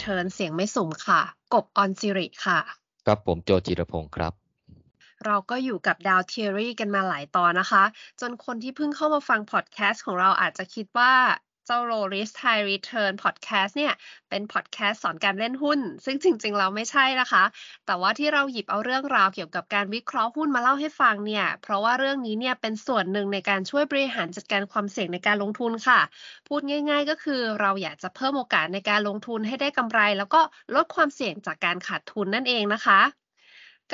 Return เสี่ยงไม่สุ่มค่ะ กบออนซิริค่ะ ครับผมโจจิรพงศ์ครับ เราก็อยู่กับ Dow Theory กันมาหลายตอนนะคะ จนคนที่เพิ่งเข้ามาฟังพอดแคสต์ของเราอาจจะคิดว่า เจ้า Low Risk High Return Podcast เนี่ย เป็นพอดแคสต์สอนการเล่นหุ้น ซึ่งจริง ๆ เราไม่ใช่นะคะ แต่ว่าที่เราหยิบเอาเรื่องราวเกี่ยวกับการวิเคราะห์หุ้นมาเล่าให้ฟังเนี่ย เพราะว่าเรื่องนี้เนี่ยเป็นส่วนหนึ่งในการช่วยบริหารจัดการความเสี่ยงในการลงทุนค่ะ พูดง่าย ๆ ก็คือเราอยากจะเพิ่มโอกาสในการลงทุนให้ได้กำไร แล้วก็ลดความเสี่ยงจากการขาดทุนนั่นเองนะคะ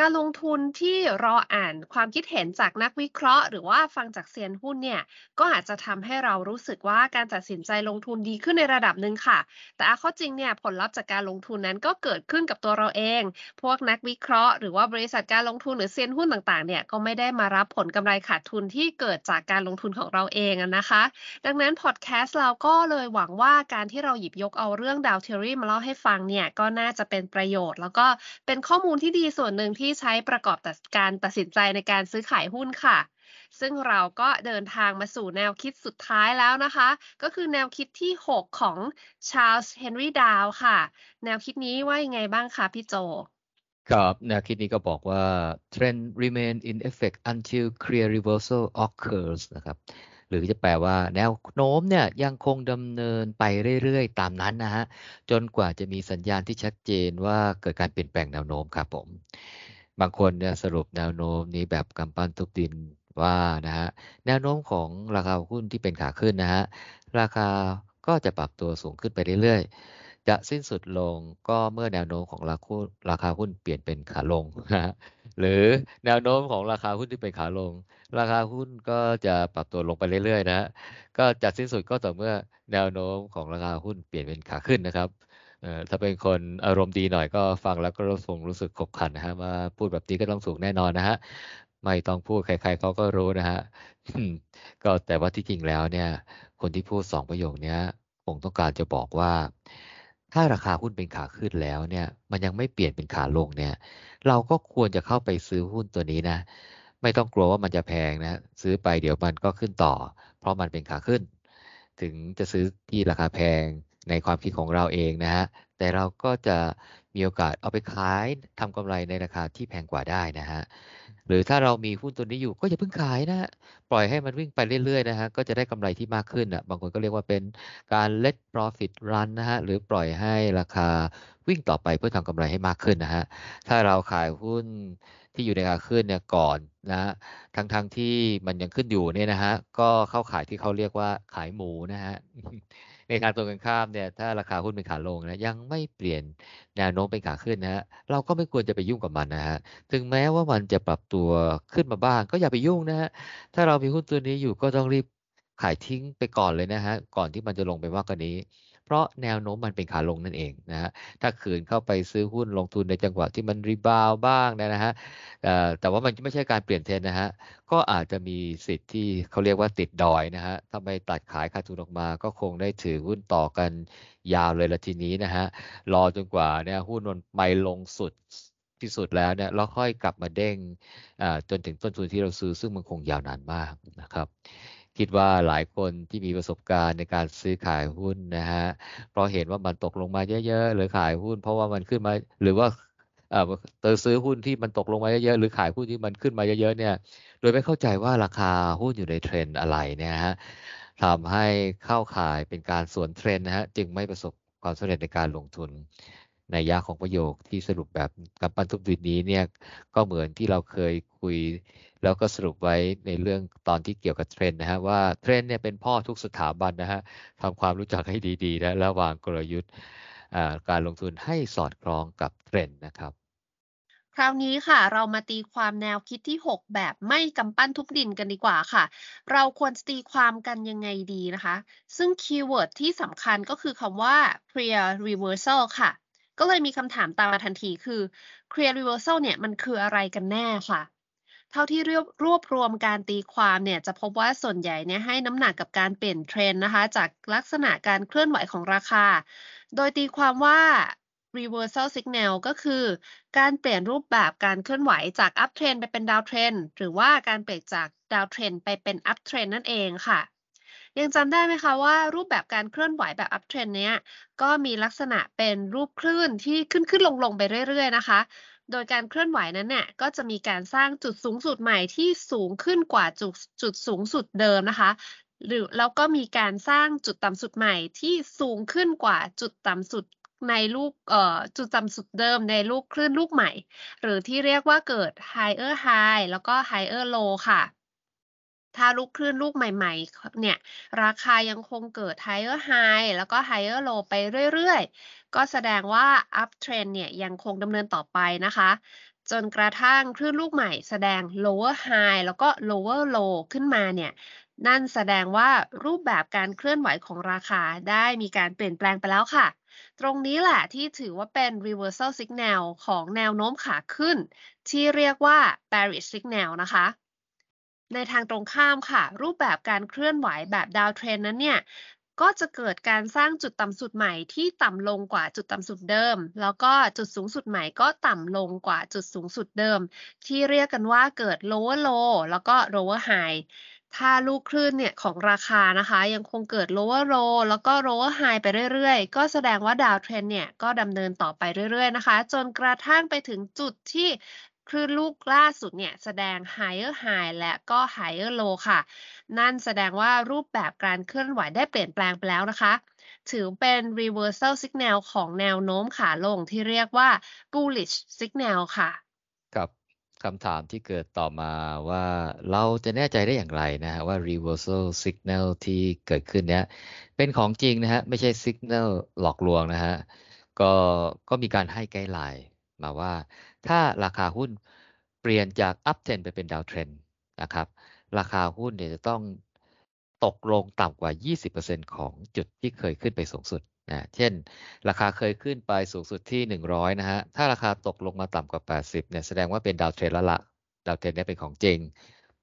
การลงทุนที่รออ่านความคิดเห็นจากนักวิเคราะห์ หรือว่าฟังจากเซียนหุ้นเนี่ย ก็อาจจะทำให้เรารู้สึกว่าการตัดสินใจลงทุนดีขึ้นในระดับหนึ่งค่ะ แต่ข้อจริงเนี่ยผลลัพธ์จากการลงทุนนั้นก็เกิดขึ้นกับตัวเราเอง พวกนักวิเคราะห์หรือว่าบริษัทการลงทุนหรือเซียนหุ้นต่างๆเนี่ยก็ไม่ได้มารับผลกำไรขาดทุนที่เกิดจากการลงทุนของเราเองนะคะ ดังนั้นพอดแคสต์เราก็เลยหวังว่าการที่เราหยิบยกเอาเรื่อง Dow Theory มาเล่าให้ฟังเนี่ยก็น่าจะเป็นประโยชน์ แล้วก็เป็นข้อมูลที่ดีส่วนหนึ่งที่ที่ใช้ประกอบการตัดสินใจในการซื้อขายหุ้นค่ะ ซึ่งเราก็เดินทางมาสู่แนวคิดสุดท้ายแล้วนะคะ ก็คือแนวคิดที่ 6 ของชาร์ลส์เฮนรี่ดาวค่ะ แนวคิดนี้ว่ายังไงบ้างคะพี่โจครับแนวคิดนี้ก็บอกว่า trend remain in effect until clear reversal occurs นะครับ หรือจะแปลว่าแนวโน้มเนี่ยยังคงดำเนินไปเรื่อยๆ ตามนั้นนะฮะ จนกว่าจะมีสัญญาณที่ชัดเจนว่าเกิดการเปลี่ยนแปลงแนวโน้มครับผม บางคนเนี่ยสรุปแนวโน้มนี้แบบกำปั้นทุบดินว่านะฮะแนวโน้มของราคาหุ้นที่เป็นขาขึ้นนะฮะราคาก็จะปรับตัวสูงขึ้นไปเรื่อยๆ จะสิ้นสุดลงก็เมื่อแนวโน้มของราคาราคาหุ้นเปลี่ยนเป็นขาลงนะฮะหรือแนวโน้มของราคาหุ้นที่เป็นขาลง ราคาหุ้นก็จะปรับตัวลงไปเรื่อยๆ นะฮะก็จะสิ้นสุดก็ต่อเมื่อแนวโน้มของราคาหุ้นเปลี่ยนเป็นขาขึ้นนะครับ ถ้าเป็นคนอารมณ์ดีหน่อยก็ฟังแล้วก็รู้สึกรู้สึกขบขันนะฮะมาพูดแบบนี้ก็ต้องสูงแน่นอนนะฮะไม่ต้องพูดใคร ๆเขาก็รู้นะฮะก็แต่ว่าที่จริงแล้วเนี่ย คนที่พูดสองประโยคนี้คงต้องการจะบอกว่า ถ้าราคาหุ้นเป็นขาขึ้นแล้วเนี่ย มันยังไม่เปลี่ยนเป็นขาลงเนี่ย เราก็ควรจะเข้าไปซื้อหุ้นตัวนี้นะ ไม่ต้องกลัวว่ามันจะแพงนะ ซื้อไปเดี๋ยวมันก็ขึ้นต่อ เพราะมันเป็นขาขึ้น ถึงจะซื้อที่ราคาแพง ในความคิดของเราเองนะฮะ แต่เราก็จะมีโอกาสเอาไปขายทำกำไรในราคาที่แพงกว่าได้นะฮะ หรือถ้าเรามีหุ้นตัวนี้อยู่ก็อย่าเพิ่งขายนะฮะปล่อยให้มันวิ่งไปเรื่อยๆนะฮะ ก็จะได้กำไรที่มากขึ้นอะ บางคนก็เรียกว่าเป็นการ let profit run นะฮะ หรือปล่อยให้ราคาวิ่งต่อไปเพื่อทำกำไรให้มากขึ้นนะฮะ ถ้าเราขายหุ้นที่อยู่ในขาขึ้นเนี่ยก่อนนะทั้งๆทที่มันยังขึ้นอยู่เนี่ยนะฮะ ก็เข้าขายที่เขาเรียกว่าขายหมูนะฮะ ในทางตรงกันข้ามเนี่ยถ้าราคาหุ้นเป็นขาลงนะยังไม่เปลี่ยนแนวโน้มเป็นขาขึ้นนะฮะเราก็ไม่ควรจะไปยุ่งกับมันนะฮะถึงแม้ว่ามันจะปรับตัวขึ้นมาบ้าง ก็อย่าไปยุ่งนะฮะถ้าเรามีหุ้นตัวนี้อยู่ก็ต้องรีบขายทิ้งไปก่อนเลยนะฮะก่อนที่มันจะลงไปมากกว่านี้ เพราะแนวโน้มมันเป็นขาลงนั่นเองนะฮะถ้าขืนเข้าไปซื้อหุ้นลงทุนในจังหวะที่มันรีบาวบ้างนะฮะแต่ว่ามันไม่ใช่การเปลี่ยนเทรนนะฮะก็อาจจะมีสิทธิ์ที่เขาเรียกว่าติดดอยนะฮะถ้าไม่ตัดขายขาดทุนออกมาก็คงได้ถือหุ้นต่อกันยาวเลยละทีนี้นะฮะรอจนกว่าเนี่ยหุ้นมันไปลงสุดที่สุดแล้วเนี่ยเราค่อยกลับมาเด้งจนถึงต้นทุนที่เราซื้อซึ่งมันคงยาวนานมากนะครับ คิดว่าหลายคนที่มีประสบการณ์ในการซื้อขายหุ้นนะฮะเพราะเห็นว่ามันตกลงมาเยอะๆหรือขายหุ้น เพราะว่ามันขึ้นมาหรือว่าเออเตอซื้อหุ้นที่มันตกลงมาเยอะๆหรือขายหุ้นที่มันขึ้นมาเยอะๆเนี่ย โดยไม่เข้าใจว่าราคาหุ้นอยู่ในเทรนด์อะไรเนี่ยฮะทำให้เข้าขายเป็นการสวนเทรนด์นะฮะจึงไม่ประสบความสำเร็จในการลงทุน นัยยะของประโยคที่สรุปแบบกำปั้นทุบดินนี้เนี่ยก็เหมือนที่เราเคยคุย แล้วก็สรุปไว้ในเรื่องตอนที่เกี่ยวกับเทรนด์นะฮะว่าเทรนด์เนี่ยเป็นพ่อทุกสถาบันนะฮะทำความรู้จักให้ดีๆนะระหว่างกลยุทธ์การลงทุนให้สอดคล้องกับเทรนด์นะครับ คราวนี้ค่ะ เรามาตีความแนวคิดที่ 6 แบบไม่กำปั้นทุบดินกันดีกว่าค่ะ เราควรตีความกันยังไงดีนะคะ ซึ่ง keyword ที่สำคัญก็คือคำว่า clear reversal ค่ะ ก็เลยมีคำถามตามมาทันทีคือ clear reversal เนี่ยมันคืออะไรกันแน่ค่ะ เท่าที่รวบรวบรวมการตีความเนี่ยจะพบว่าส่วนใหญ่เนี่ยให้น้ำหนักกับการเปลี่ยนเทรนนะคะ จากลักษณะการเคลื่อนไหวของราคา โดยตีความว่า reversal signal ก็คือการเปลี่ยนรูปแบบการเคลื่อนไหวจาก up trend ไปเป็น down trend หรือว่าการเปลี่ยนจาก down trend ไปเป็น up trend นั่นเองค่ะ ยังจำได้ไหมคะว่ารูปแบบการเคลื่อนไหวแบบ up trend เนี้ยก็มีลักษณะเป็นรูปคลื่นที่ขึ้นขึ้นลงลงไปเรื่อยๆนะคะ โดยการเคลื่อนไหวนั้นเนี่ยก็จะมีการสร้างจุดสูงสุดใหม่ที่สูงขึ้นกว่าจุดจุดสูงสุดเดิมนะคะ หรือแล้วก็มีการสร้างจุดต่ำสุดใหม่ที่สูงขึ้นกว่าจุดต่ำสุดในลูกเอ่อจุดต่ำสุดเดิมในลูกคลื่นลูกใหม่ หรือที่เรียกว่าเกิด higher high แล้วก็ higher low ค่ะ ถ้าลูกคลื่นลูกใหม่ๆ เนี่ย ราคายังคงเกิด higher high แล้วก็ higher low ไปเรื่อยๆ ก็แสดงว่า up trend เนี่ยยังคงดำเนินต่อไปนะคะ จนกระทั่งคลื่นลูกใหม่แสดง lower high แล้วก็ lower low ขึ้นมาเนี่ย นั่นแสดงว่ารูปแบบการเคลื่อนไหวของราคาได้มีการเปลี่ยนแปลงไปแล้วค่ะตรงนี้แหละที่ถือว่าเป็น reversal signal ของแนวโน้มขาขึ้น ที่เรียกว่า bearish signal นะคะ ในทางตรงข้ามค่ะ รูปแบบการเคลื่อนไหวแบบดาวเทรนนั้นเนี่ยก็จะเกิดการสร้างจุดต่ำสุดใหม่ที่ต่ำลงกว่าจุดต่ำสุดเดิม แล้วก็จุดสูงสุดใหม่ก็ต่ำลงกว่าจุดสูงสุดเดิม ที่เรียกกันว่าเกิด lower low แล้วก็ lower high ถ้าลูกคลื่นเนี่ยของราคานะคะ ยังคงเกิด lower low แล้วก็ lower high ไปเรื่อยๆ ก็แสดงว่าดาวเทรนเนี่ยก็ดำเนินต่อไปเรื่อยๆนะคะ จนกระทั่งไปถึงจุดที่ คลื่นลูกล่าสุดเนี่ยแสดง higher high และก็ higher low ค่ะ นั่นแสดงว่ารูปแบบการเคลื่อนไหวได้เปลี่ยนแปลงไปแล้วนะคะ ถือเป็น reversal signal ของแนวโน้มขาลงที่เรียกว่า bullish signal ค่ะ กับคำถามที่เกิดต่อมาว่าเราจะแน่ใจได้อย่างไรนะฮะว่า reversal signal ที่เกิดขึ้นเนี้ยเป็นของจริงนะฮะไม่ใช่ signal หลอกลวงนะฮะก็ก็มีการให้ guideline มาว่า ถ้าราคาหุ้นเปลี่ยนจาก up trend ไปเป็น down trend นะครับ ราคาหุ้นเนี่ยจะต้องตกลงต่ำกว่า 20%ของจุดที่เคยขึ้นไปสูงสุดนะเช่น ราคาเคยขึ้นไปสูงสุดที่ 100 นะฮะ ถ้าราคาตกลงมาต่ำกว่า 80 เนี่ย แสดงว่าเป็น down trend แล้วละ down trend เนี่ยเป็นของจริง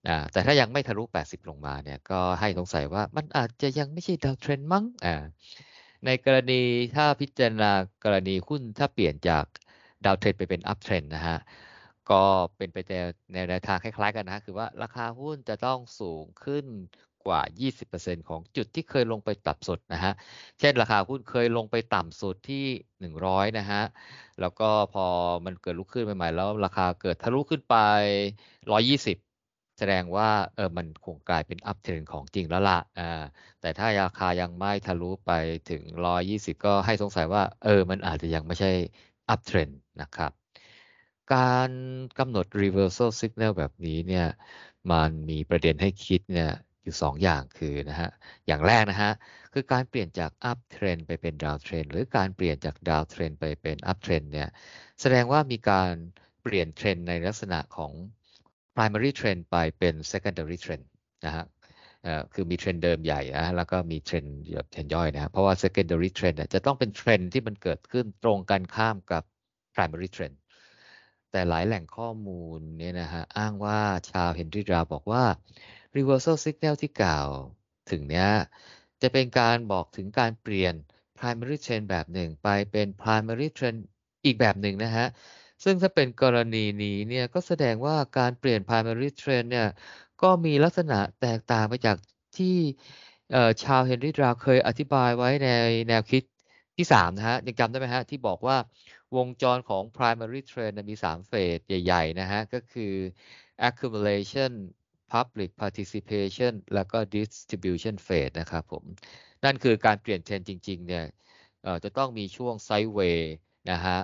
อ่าแต่ถ้ายังไม่ทะลุ 80 ลงมาเนี่ย ก็ให้สงสัยว่ามันอาจจะยังไม่ใช่ down trend มั้งอ่าในกรณีถ้าพิจารณากรณีหุ้นถ้าเปลี่ยนจาก down trend ไปเป็น up trend นะฮะก็เป็นไปในแนวทางคล้ายๆกันนะคือว่าราคาหุ้นจะต้องสูงขึ้นกว่า 20%ของจุดที่เคยลงไปต่ำสุดนะฮะ เช่นราคาหุ้นเคยลงไปต่ำสุดที่ 100 นะฮะ แล้วก็พอมันเกิดลุกขึ้นใหม่ๆ แล้วราคาเกิดทะลุขึ้นไป 120 แสดงว่าเออมันคงกลายเป็น up trend ของจริงแล้วละอ่า แต่ถ้าราคายังไม่ทะลุไปถึง 120 ก็ให้สงสัยว่าเออมันอาจจะยังไม่ใช่ up trend นะครับ การกำหนด reversal signal แบบนี้เนี่ยมันมีประเด็นให้คิดเนี่ยอยู่2ออย่างคือนะฮะอย่างแรกนะฮะคือการเปลี่ยนจาก up trend ไปเป็น down trend หรือการเปลี่ยนจาก down trend ไปเป็น up trend เนี่ยแสดงว่ามีการเปลี่ยนเทรนด์ในลักษณะของ primary trend ไปเป็น secondary trend นะฮะ คือมีเทรนด์เดิมใหญ่นะแล้วก็มีเทรนด์แบบเทรนด์ย่อยนะเพราะว่า secondary trend จะต้องเป็นเทรนด์ที่มันเกิดขึ้นตรงกันข้ามกับ primary trend แต่หลายแหล่งข้อมูลเนี่ยนะฮะอ้างว่าชาร์ลส์ เฮนรี่ ดาวบอกว่า reversal signal ที่กล่าวถึงเนี้ยจะเป็นการบอกถึงการเปลี่ยน primary trend แบบหนึ่ง ไปเป็น primary trend อีกแบบหนึ่งนะฮะซึ่งถ้าเป็นกรณีนี้เนี่ยก็แสดงว่าการเปลี่ยน primary trend เนี่ยก็มีลักษณะแตกต่างไปจากที่ชาวเฮนรี่ดราวเคยอธิบายไว้ในแนวคิดที่ 3 นะฮะ ยังจำได้ไหมฮะ ที่บอกว่าวงจรของ primary trend มี 3 เฟสใหญ่ ๆ นะฮะ ก็คือ accumulation Public Participation แล้วก็ Distribution Phase นะครับผม นั่นคือการเปลี่ยนเทรนด์จริง ๆ เนี่ยจะต้องมีช่วง sideway นะฮะ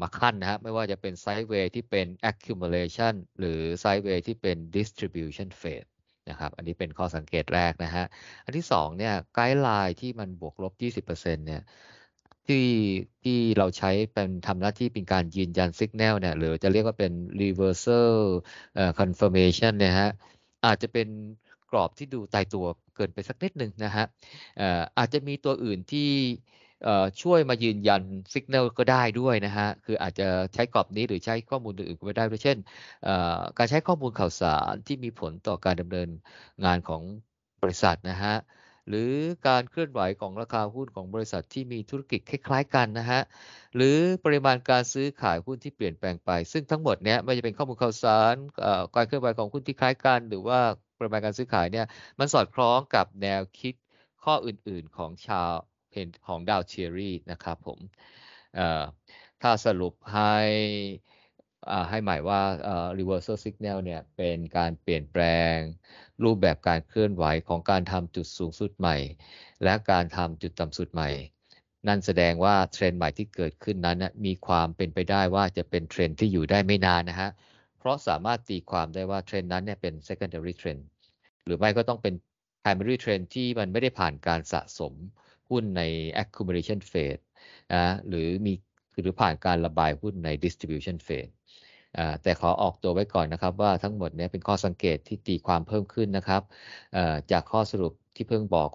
มาคั่นนะฮะไม่ว่าจะเป็น sideway ที่เป็น accumulation หรือ sideway ที่เป็น distribution phase นะครับอันนี้เป็นข้อสังเกตแรกนะฮะอันที่2เนี่ย guideline ที่มันบวกลบ 20%เนี่ยที่ที่เราใช้เป็นทำหน้าที่เป็นการยืนยันสัญญาณเนี่ยหรือจะเรียกว่าเป็น reversal confirmation เนี่ยฮะอาจจะเป็นกรอบที่ดูตายตัวเกินไปสักนิดหนึ่งนะฮะอาจจะมีตัวอื่นที่ ช่วยมายืนยันสัญญาณก็ได้ด้วยนะฮะ คืออาจจะใช้กรอบนี้หรือใช้ข้อมูลอื่นๆก็ได้ด้วยเช่น การใช้ข้อมูลข่าวสารที่มีผลต่อการดำเนินงานของบริษัทนะฮะ หรือการเคลื่อนไหวของราคาหุ้นของบริษัทที่มีธุรกิจคล้าย ๆ กันนะฮะ หรือปริมาณการซื้อขายหุ้นที่เปลี่ยนแปลงไป ซึ่งทั้งหมดเนี้ยไม่จะเป็นข้อมูลข่าวสารการเคลื่อนไหวของหุ้นที่คล้ายกัน หรือว่าปริมาณการซื้อขายเนี่ยมันสอดคล้องกับแนวคิดข้ออื่นๆของชาว ของดาวเชียรี่นะครับผมถ้าสรุปให้ให้หมายว่า reversal signal เนี่ยเป็นการเปลี่ยนแปลงรูปแบบการเคลื่อนไหวของการทำจุดสูงสุดใหม่ และการทำจุดต่ำสุดใหม่ นั่นแสดงว่าเทรนด์ใหม่ที่เกิดขึ้นนั้นมีความเป็นไปได้ว่าจะเป็นเทรนด์ที่อยู่ได้ไม่นานนะฮะเพราะสามารถตีความได้ว่าเทรนด์นั้นเนี่ยเป็น secondary trend หรือไม่ก็ต้องเป็น primary trend ที่มันไม่ได้ผ่านการสะสม หุ้นใน accumulation phase นะหรือมีหรือผ่านการระบายหุ้นใน distribution phase แต่ขอออกตัวไว้ก่อนนะครับว่าทั้งหมดนี้เป็นข้อสังเกตที่ตีความเพิ่มขึ้นนะครับจากข้อสรุปที่เพิ่งบอก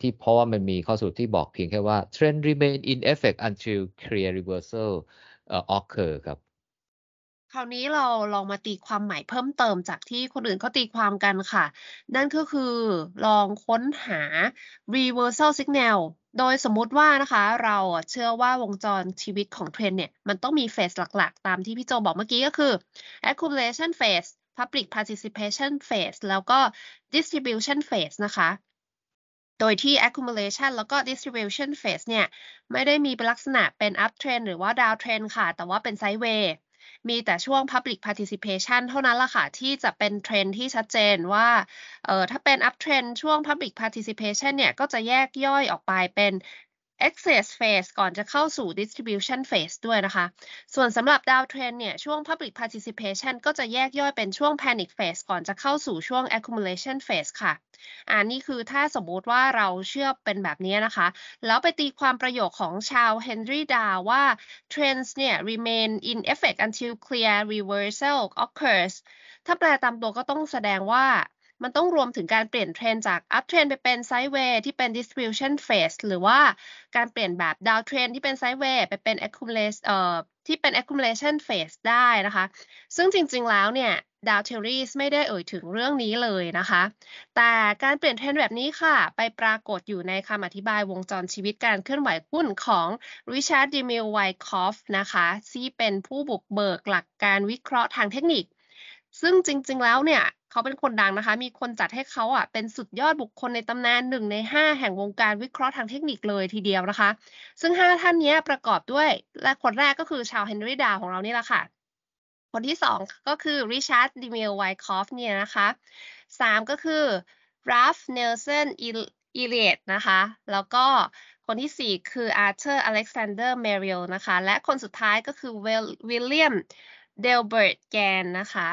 ที่เพราะว่ามันมีข้อสรุปที่บอกเพียงแค่ว่า trend remain in effect until clear reversal occur ครับ คราวนี้เราลองมาตีความใหม่เพิ่มเติมจากที่คนอื่นเขาตีความกันค่ะ นั่นก็คือลองค้นหา reversal signal โดยสมมุติว่านะคะ เราเชื่อว่าวงจรชีวิตของเทรนเนี่ย มันต้องมีเฟสหลักๆ ตามที่พี่โจบอกเมื่อกี้ก็คือ accumulation phase public participation phase แล้วก็ distribution phase นะคะ โดยที่ accumulation แล้วก็ distribution phase เนี่ย ไม่ได้มีเป็นลักษณะเป็น up trend หรือว่า down trend ค่ะ แต่ว่าเป็น sideways มีแต่ช่วง Public Participation เท่านั้นล่ะค่ะ ที่จะเป็นเทรนที่ชัดเจนว่าเออถ้าเป็น Up Trend ช่วง Public Participation เนี่ย ก็จะแยกย่อยออกไปเป็น access phase ก่อนจะเข้าสู่ distribution phase ด้วยนะคะ ส่วนสำหรับ down trend เนี่ย ช่วง public participation ก็จะแยกย่อยเป็นช่วง panic phase ก่อนจะเข้าสู่ช่วง accumulation phase ค่ะ อันนี้คือถ้าสมมุติว่าเราเชื่อเป็นแบบนี้นะคะ แล้วไปตีความประโยคของชาวเฮนรี่ดาว่า trends เนี่ย remain in effect until clear reversal occurs ถ้าแปลตามตัวก็ต้องแสดงว่า มันต้องรวมถึงการเปลี่ยนเทรนจาก up trend ไปเป็น sideways ที่เป็น distribution phase หรือว่าการเปลี่ยนแบบ down trend ที่เป็น sideways ไปเป็น accumulation เอ่อที่เป็น accumulation phase ได้นะคะ ซึ่งจริงๆแล้วเนี่ยDow Theory ไม่ได้เอ่ยถึงเรื่องนี้เลยนะคะ แต่การเปลี่ยนเทรนด์แบบนี้ค่ะ ไปปรากฏอยู่ในคำอธิบายวงจรชีวิตการเคลื่อนไหวหุ้นของริชาร์ด เดอมิลล์ ไวคอฟฟ์นะคะที่เป็นผู้บุกเบิกหลักการวิเคราะห์ทางเทคนิค ซึ่งจริงๆแล้วเนี่ย เขาเป็นคนดังนะคะ มีคนจัดให้เขาอะเป็นสุดยอดบุคคลในตำนานหนึ่งในห้าแห่งวงการวิเคราะห์ทางเทคนิคเลยทีเดียวนะคะ ซึ่งห้าท่านนี้ประกอบด้วยและคนแรกก็คือชาวเฮนรี่ดาของเรานี่แหละค่ะ คนที่สองก็คือริชาร์ด เดอมิลล์ ไวคอฟฟ์เนี่ยนะคะสามก็คือราล์ฟเนลสัน เอลเลียตนะคะ แล้วก็คนที่สี่คืออาร์เธอร์อเล็กซานเดอร์เมอร์ริลล์นะคะ และคนสุดท้ายก็คือวิลเลียมเดลเบิร์ตแกนน์นะคะ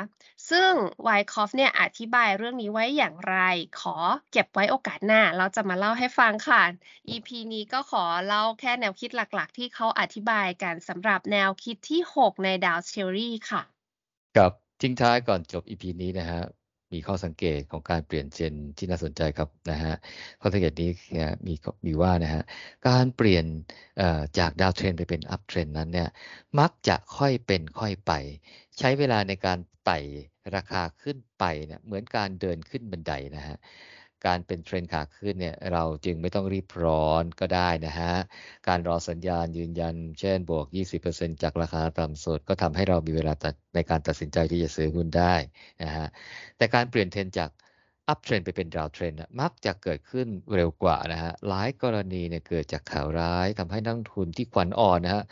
ซึ่งไวคอฟฟ์เนี่ยอธิบายเรื่องนี้ไว้อย่างไร ขอเก็บไว้โอกาสหน้า เราจะมาเล่าให้ฟังค่ะ EP นี้ก็ขอเล่าแค่แนวคิดหลักๆ ที่เขาอธิบายกันสำหรับแนวคิดที่ 6 ใน Dow Theory ค่ะ กับทิ้งท้ายก่อนจบ EP นี้นะฮะมีข้อสังเกตของการเปลี่ยนเทรนด์ที่น่าสนใจครับนะฮะข้อสังเกตนี้มีมีว่านะฮะการเปลี่ยนจาก down trend ไปเป็น up trend นั้นเนี่ยมักจะค่อยเป็นค่อยไป ใช้เวลาในการไต่ ราคาขึ้นไปเนี่ยเหมือนการเดินขึ้นบันไดนะฮะการเป็นเทรนด์ขาขึ้นเนี่ยเราจึงไม่ต้องรีบร้อนก็ได้นะฮะ การรอสัญญาณยืนยัน เช่นบวก 20%จากราคาต่ำสุดก็ทำให้เรามีเวลาในการตัดสินใจที่จะซื้อหุ้นได้นะฮะ แต่การเปลี่ยนเทรนด์จาก up trend ไปเป็น down trend มักจะเกิดขึ้นเร็วกว่านะฮะ หลายกรณีเนี่ยเกิดจากข่าวร้ายทำให้นักลงทุนที่ขวัญอ่อนนะฮะ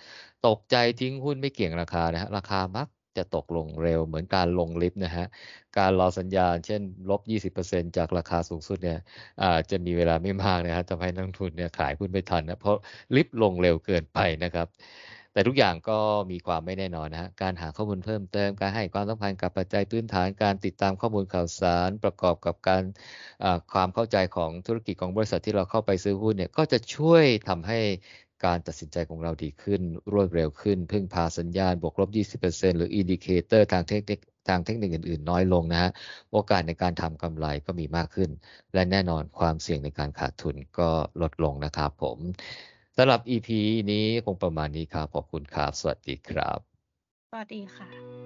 ตกใจทิ้งหุ้นไม่เกี่ยงราคานะฮะ ราคามัก จะตกลงเร็วเหมือนการลงลิฟต์นะฮะ การรอสัญญาณเช่นลบ 20%จากราคาสูงสุดเนี่ยจะมีเวลาไม่มากนะฮะทำให้นักทุนเนี่ยขายหุ้นไม่ทันนะ เพราะลิฟต์ลงเร็วเกินไปนะครับ แต่ทุกอย่างก็มีความไม่แน่นอนนะฮะ การหาข้อมูลเพิ่มเติม การให้ความสำคัญกับปัจจัยพื้นฐาน การติดตามข้อมูลข่าวสาร ประกอบกับการความเข้าใจของธุรกิจของบริษัทที่เราเข้าไปซื้อหุ้นเนี่ย ก็จะช่วยทำให้ การตัดสินใจของเราดีขึ้น รวดเร็วขึ้น พึ่งพาสัญญาณบวกลบ 20%หรือ indicator ทางเทคนิคทางเทคนิคอื่นๆ น้อยลงนะฮะ โอกาสในการทำกำไรก็มีมากขึ้น และแน่นอนความเสี่ยงในการขาดทุนก็ลดลงนะครับผมสำหรับ EP นี้คงประมาณนี้ครับ ขอบคุณครับ สวัสดีครับ สวัสดีค่ะ